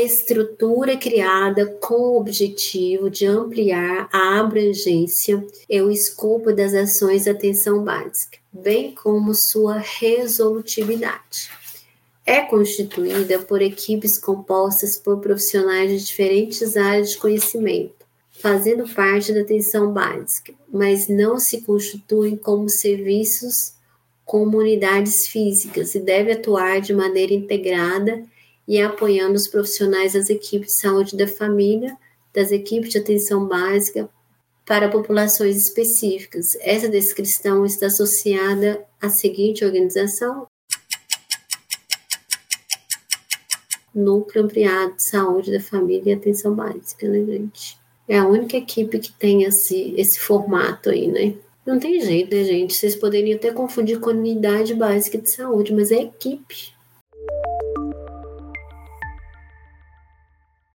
estrutura criada com o objetivo de ampliar a abrangência e o escopo das ações de atenção básica, bem como sua resolutividade. É constituída por equipes compostas por profissionais de diferentes áreas de conhecimento, fazendo parte da atenção básica, mas não se constituem como serviços comunidades físicas e deve atuar de maneira integrada e apoiando os profissionais das equipes de saúde da família, das equipes de atenção básica para populações específicas. Essa descrição está associada à seguinte organização: Núcleo Ampliado de Saúde da Família e Atenção Básica, né, gente? É a única equipe que tem esse, esse formato aí, né? Não tem jeito, né, gente? Vocês poderiam até confundir com unidade básica de saúde, mas é equipe.